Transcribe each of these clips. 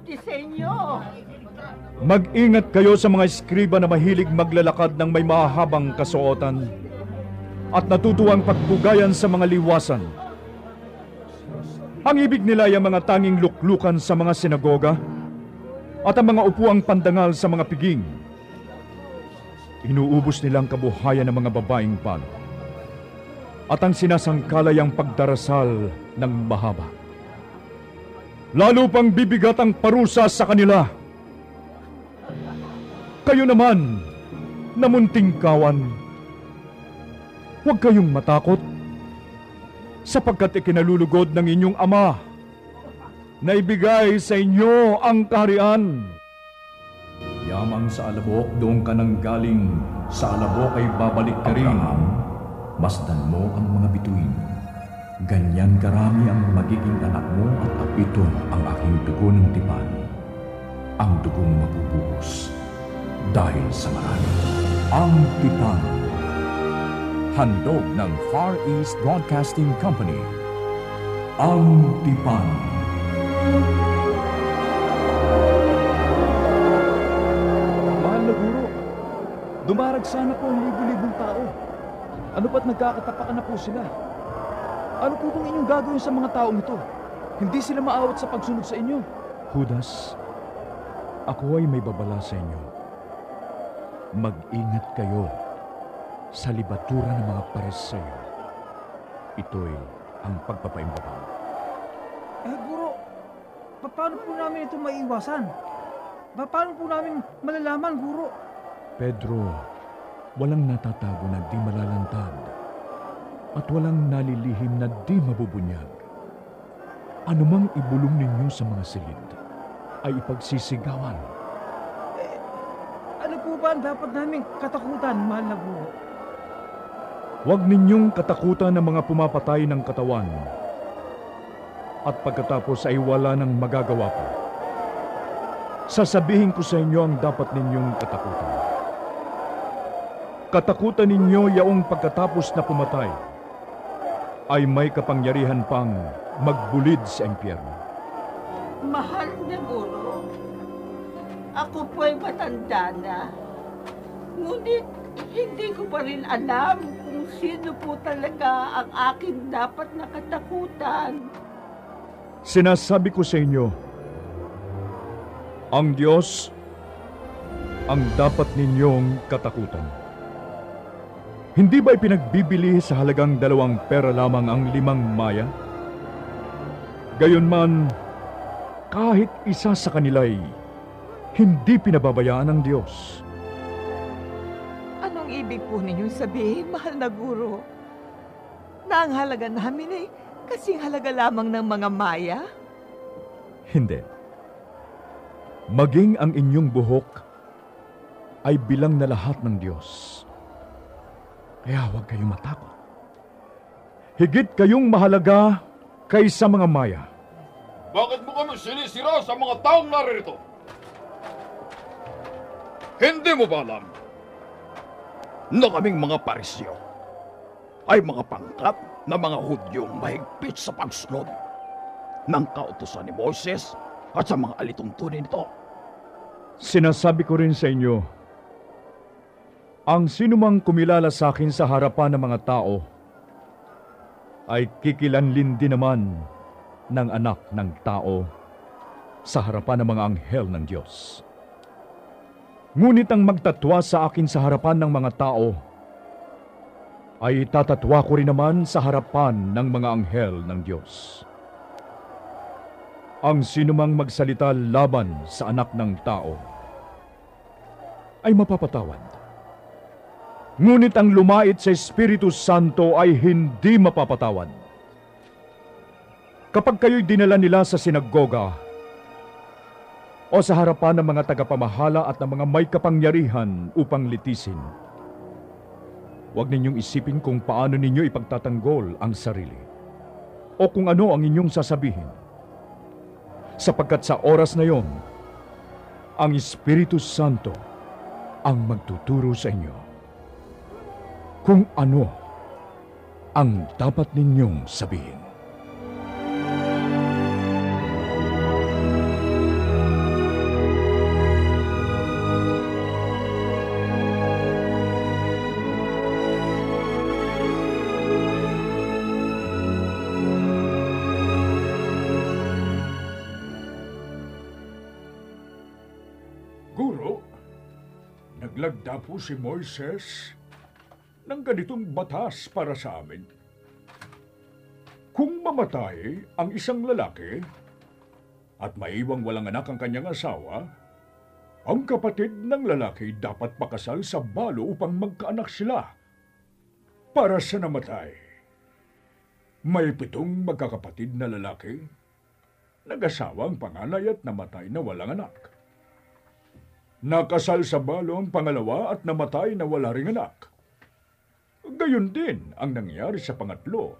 mabuti sa inyo. Mag-ingat kayo sa mga eskriba na mahilig maglalakad ng may mahahabang kasuotan at natutuwang pagbugayan sa mga liwasan. Ang ibig nila ay ang mga tanging luklukan sa mga sinagoga at ang mga upuang pandangal sa mga piging. Inuubos nilang kabuhayan ng mga babaeng pano at ang sinasangkalay ang pagdarasal ng mahaba. Lalo pang bibigat ang parusa sa kanila. Kayo naman, namunting kawan, huwag kayong matakot sapagkat ikinalulugod ng inyong ama na ibigay sa inyo ang kaharian. Yamang sa alabok doon ka nang galing, sa alabok ay babalik ka rin. Masdan mo ang mga bituin. Ganyan karami ang magiging anak mo at apito ang aking dugo ng tipan. Ang dugong mabubuhos dahil sa marami. Ang tipan. Handog ng Far East Broadcasting Company. Ang tipan. Mahal na guro, dumarag sana po ang libo-libong tao. Ano ba't nagkakatapakan na po sila? Ano po bang inyong gagawin sa mga taong ito? Hindi sila maawat sa pagsunod sa inyo. Judas, ako ay may babala sa inyo. Mag-ingat kayo sa libatura ng mga paresayo. Ito'y ang pagpapaimbabang. Eh, guro, pa- paano po namin ito maiwasan? Pa- paano po namin malalaman, guro? Pedro, walang natatago na di malalantad at walang nalilihim na di mabubunyag. Anumang ibulong ninyo sa mga silid ay ipagsisigawan. Ano po ba ang dapat naming katakutan, mahal na guro? Huwag ninyong katakutan ng mga pumapatay ng katawan at pagkatapos ay wala nang magagawa pa. Sasabihin ko sa inyo ang dapat ninyong katakutan. Katakutan ninyo yaong pagkatapos na pumatay ay may kapangyarihan pang magbulid sa impyerno. Mahal na guro. Ako po'y matanda na. Ngunit hindi ko pa rin alam kung sino po talaga ang aking dapat na katakutan. Sinasabi ko sa inyo, ang Diyos ang dapat ninyong katakutan. Hindi ba ipinagbibili sa halagang dalawang pera lamang ang limang maya? Gayunman, kahit isa sa kanila'y hindi pinababayaan ng Diyos. Anong ibig po ninyong sabihin, mahal na guro? Na ang halaga namin ay kasing halaga lamang ng mga maya? Hindi. Maging ang inyong buhok ay bilang na lahat ng Diyos. Kaya huwag kayong matakot. Higit kayong mahalaga kaysa mga maya. Bakit mo kami sinisira sa mga taong naririto? Hindi mo ba alam na kaming mga parisyo ay mga pangkat na mga Hudyong mahigpit sa pagsunod ng kautusan ni Moses at sa mga alituntunin nito? Sinasabi ko rin sa inyo, ang sinumang kumilala sa akin sa harapan ng mga tao ay kikilanlin din naman ng anak ng tao sa harapan ng mga anghel ng Diyos. Ngunit ang magtatwa sa akin sa harapan ng mga tao ay tatatwa ko rin naman sa harapan ng mga anghel ng Diyos. Ang sinumang magsalita laban sa anak ng tao ay mapapatawad. Ngunit ang lumait sa Espiritu Santo ay hindi mapapatawad. Kapag kayo'y dinala nila sa sinagoga o sa harapan ng mga tagapamahala at ng mga may kapangyarihan upang litisin, huwag ninyong isipin kung paano ninyo ipagtatanggol ang sarili o kung ano ang inyong sasabihin. Sapagkat sa oras na yon, ang Espiritu Santo ang magtuturo sa inyo kung ano ang dapat ninyong sabihin. Guro, naglagda po si Moises ng ganitong batas para sa amin. Kung mamatay ang isang lalaki at maiwang walang anak ang kanyang asawa, ang kapatid ng lalaki dapat pakasal sa balo upang magkaanak sila. Para sa namatay, may pitong magkakapatid na lalaki, nag-asawa ang panganay at namatay na walang anak. Nakasal sa balo ang pangalawa at namatay na wala ring anak. Gayon din ang nangyari sa pangatlo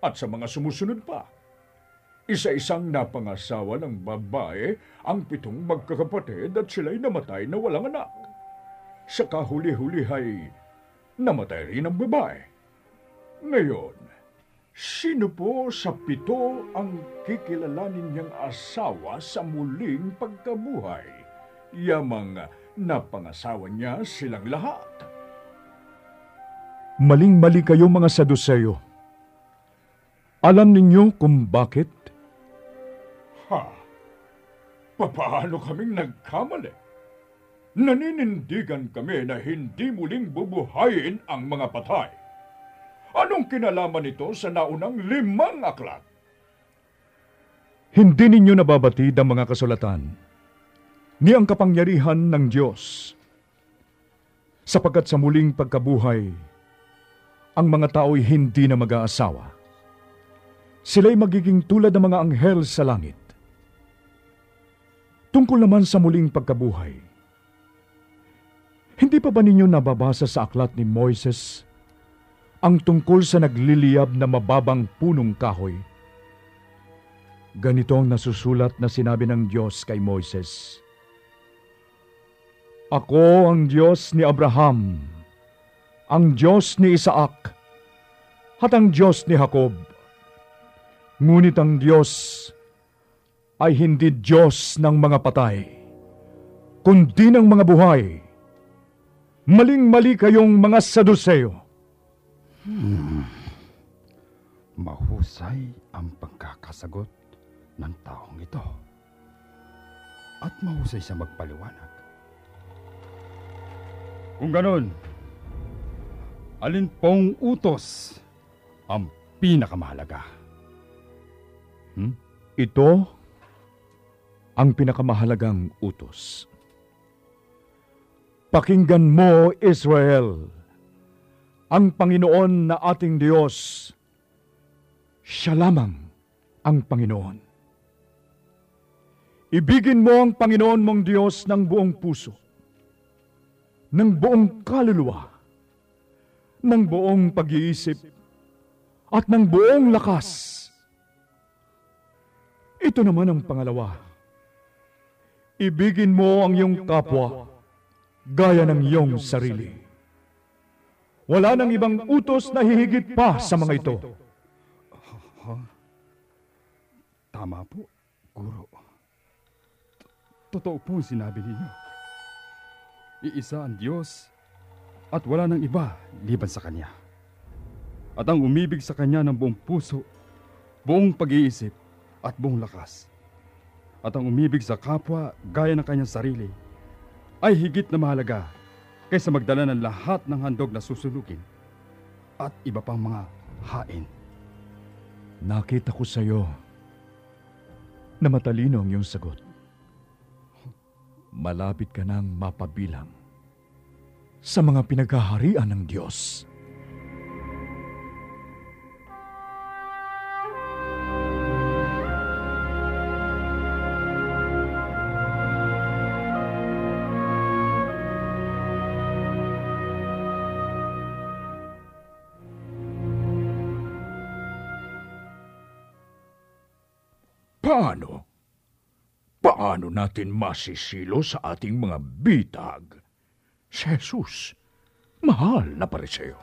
at sa mga sumusunod pa. Isa-isang napangasawa ng babae ang pitong magkakapatid at sila'y namatay na walang anak. Sa kahuli-huli ay namatay rin ang babae. Ngayon, sino po sa pito ang kikilalanin niyang asawa sa muling pagkabuhay? Yamang napangasawa niya silang lahat. Maling-mali kayo mga Saduseyo. Alam ninyo kung bakit? Ha? Papaano kaming nagkamali? Naninindigan kami na hindi muling bubuhayin ang mga patay. Anong kinalaman nito sa naunang limang aklat? Hindi ninyo nababatid ang mga kasulatan ni ang kapangyarihan ng Diyos. Sapagkat sa muling pagkabuhay, ang mga tao'y hindi na mag-aasawa. Sila'y magiging tulad ng mga anghel sa langit. Tungkol naman sa muling pagkabuhay, hindi pa ba ninyo nababasa sa aklat ni Moises ang tungkol sa nagliliyab na mababang punong kahoy? Ganito ang nasusulat na sinabi ng Diyos kay Moises. Ako ang Diyos ni Abraham, ang Diyos ni Isaac, at ang Diyos ni Jacob. Ngunit ang Diyos ay hindi Diyos ng mga patay, kundi ng mga buhay. Maling-mali kayong mga Saduseo. Mahusay ang pagkakasagot ng taong ito. At mahusay siya magpaliwanag. Kung ganon, alin pong utos ang pinakamahalaga? Hmm? Ito ang pinakamahalagang utos. Pakinggan mo, Israel, ang Panginoon na ating Diyos. Siya lamang ang Panginoon. Ibigin mo ang Panginoon mong Diyos ng buong puso, ng buong kaluluwa, ng buong pag-iisip, at ng buong lakas. Ito naman ang pangalawa. Ibigin mo ang iyong kapwa gaya ng iyong sarili. Wala nang ibang utos na hihigit pa sa mga ito. Tama po, Guro. Totoo po sinabi ninyo. Iisa ang Diyos at wala nang iba liban sa Kanya. At ang umibig sa Kanya ng buong puso, buong pag-iisip at buong lakas. At ang umibig sa kapwa gaya ng kanyang sarili ay higit na mahalaga kaysa magdala ng lahat ng handog na susunugin at iba pang mga hain. Nakita ko sa iyo na matalino ang iyong sagot. Malapit ka nang mapabilang sa mga pinaghaharian ng Diyos. Paano? Paano natin masisilo sa ating mga bitag? Si Jesus, mahal na pariseo.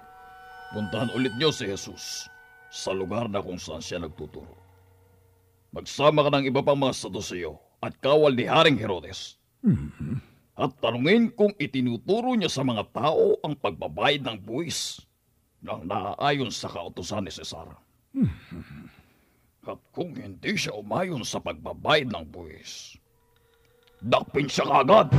Puntahan ulit niyo si Jesus sa lugar na kung saan siya nagtuturo. Magsama ka ng iba pang mga saduseyo at kawal ni Haring Herodes. At tanungin kung itinuturo niya sa mga tao ang pagbabayad ng buwis nang naaayon sa kautusan ni Cesar. At kung hindi siya umayon sa pagbabayad ng buwis, dakpin siya kagad.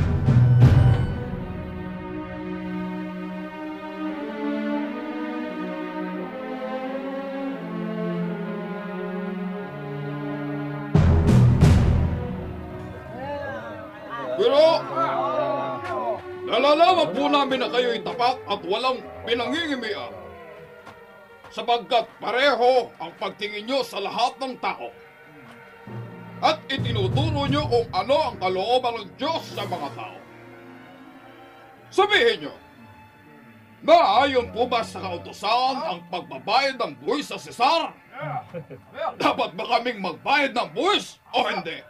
Nalalaman po namin na kayo'y tapat at walang pinangingimian. Sapagkat pareho ang pagtingin nyo sa lahat ng tao. At itinuturo nyo kung ano ang kalooban ng Diyos sa mga tao. Sabihin nyo, naayon po ba sa kautosan ang pagbabayad ng buwis sa Cesar? Dapat ba kaming magbayad ng buwis o hindi?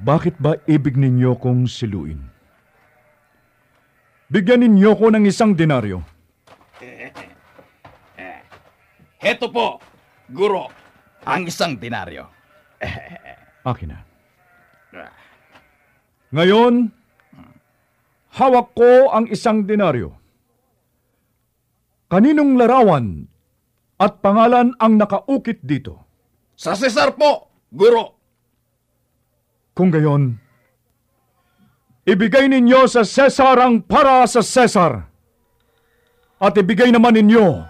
Bakit ba ibig ninyo kong siluin? Bigyan ninyo ko ng isang denaryo. Heto po, guro, ang isang denaryo. Akin na. Ngayon, hawak ko ang isang denaryo. Kaninong larawan at pangalan ang nakaukit dito? Sa Cesar po, guro. Kung gayon, ibigay ninyo sa Cesar ang para sa Cesar. At ibigay naman ninyo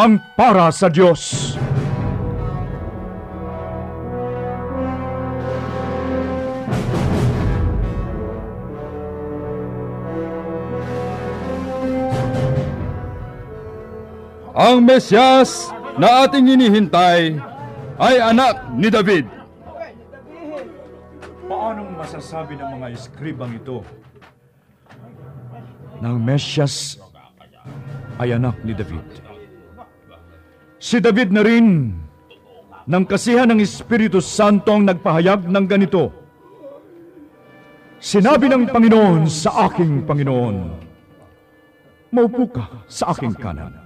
ang para sa Diyos. Ang Mesyas na ating hinihintay ay anak ni David. Masasabi ng mga eskribang ito na ang Mesyas ay anak ni David? Si David na rin ng kasihan ng Espiritu Santo ang nagpahayag ng ganito. Sinabi ng Panginoon sa aking Panginoon, Maupo ka sa aking kanan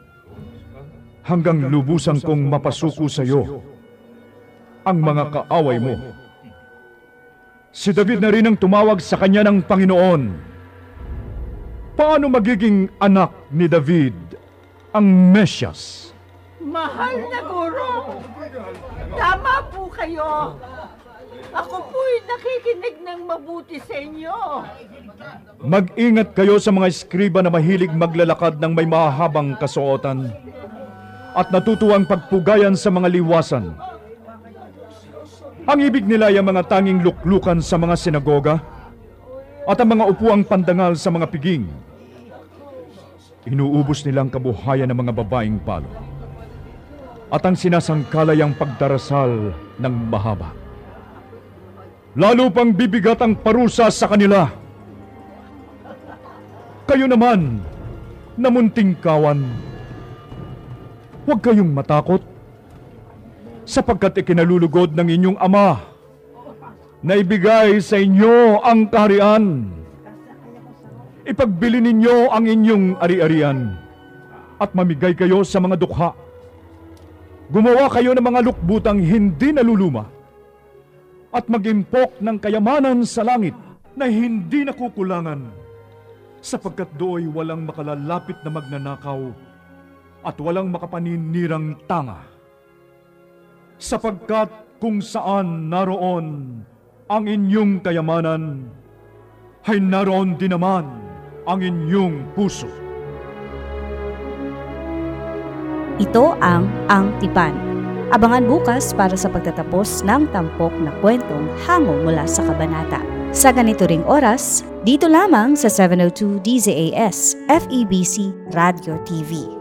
hanggang lubusan kong mapasuko sa iyo ang mga kaaway mo. Si David na rin ang tumawag sa kanya ng Panginoon. Paano magiging anak ni David ang Mesyas? Mahal na guro, tama po kayo. Ako po'y nakikinig ng mabuti sa inyo. Mag-ingat kayo sa mga eskriba na mahilig maglalakad ng may mahabang kasuotan at natutuwang pagpugayan sa mga liwasan. Ang ibig nila ay ang mga tanging luklukan sa mga sinagoga at ang mga upuang pandangal sa mga piging. Inuubos nilang kabuhayan ng mga babaeng palo at ang sinasangkalay ang pagdarasal ng mahaba. Lalo pang bibigat ang parusa sa kanila. Kayo naman, namunting kawan, huwag kayong matakot sapagkat ikinalulugod ng inyong ama na ibigay sa inyo ang kaharian. Ipagbili ninyo ang inyong ari-arian at mamigay kayo sa mga dukha. Gumawa kayo ng mga lukbutang hindi naluluma at magimpok ng kayamanan sa langit na hindi nakukulangan sapagkat dooy walang makalalapit na magnanakaw at walang makapaninirang tanga. Sapagkat kung saan naroon ang inyong kayamanan, ay naroon din naman ang inyong puso. Ito ang Ang Tipan. Abangan bukas para sa pagtatapos ng tampok na kwentong hango mula sa kabanata. Sa ganito ring oras, dito lamang sa 702 DZAS FEBC Radio TV.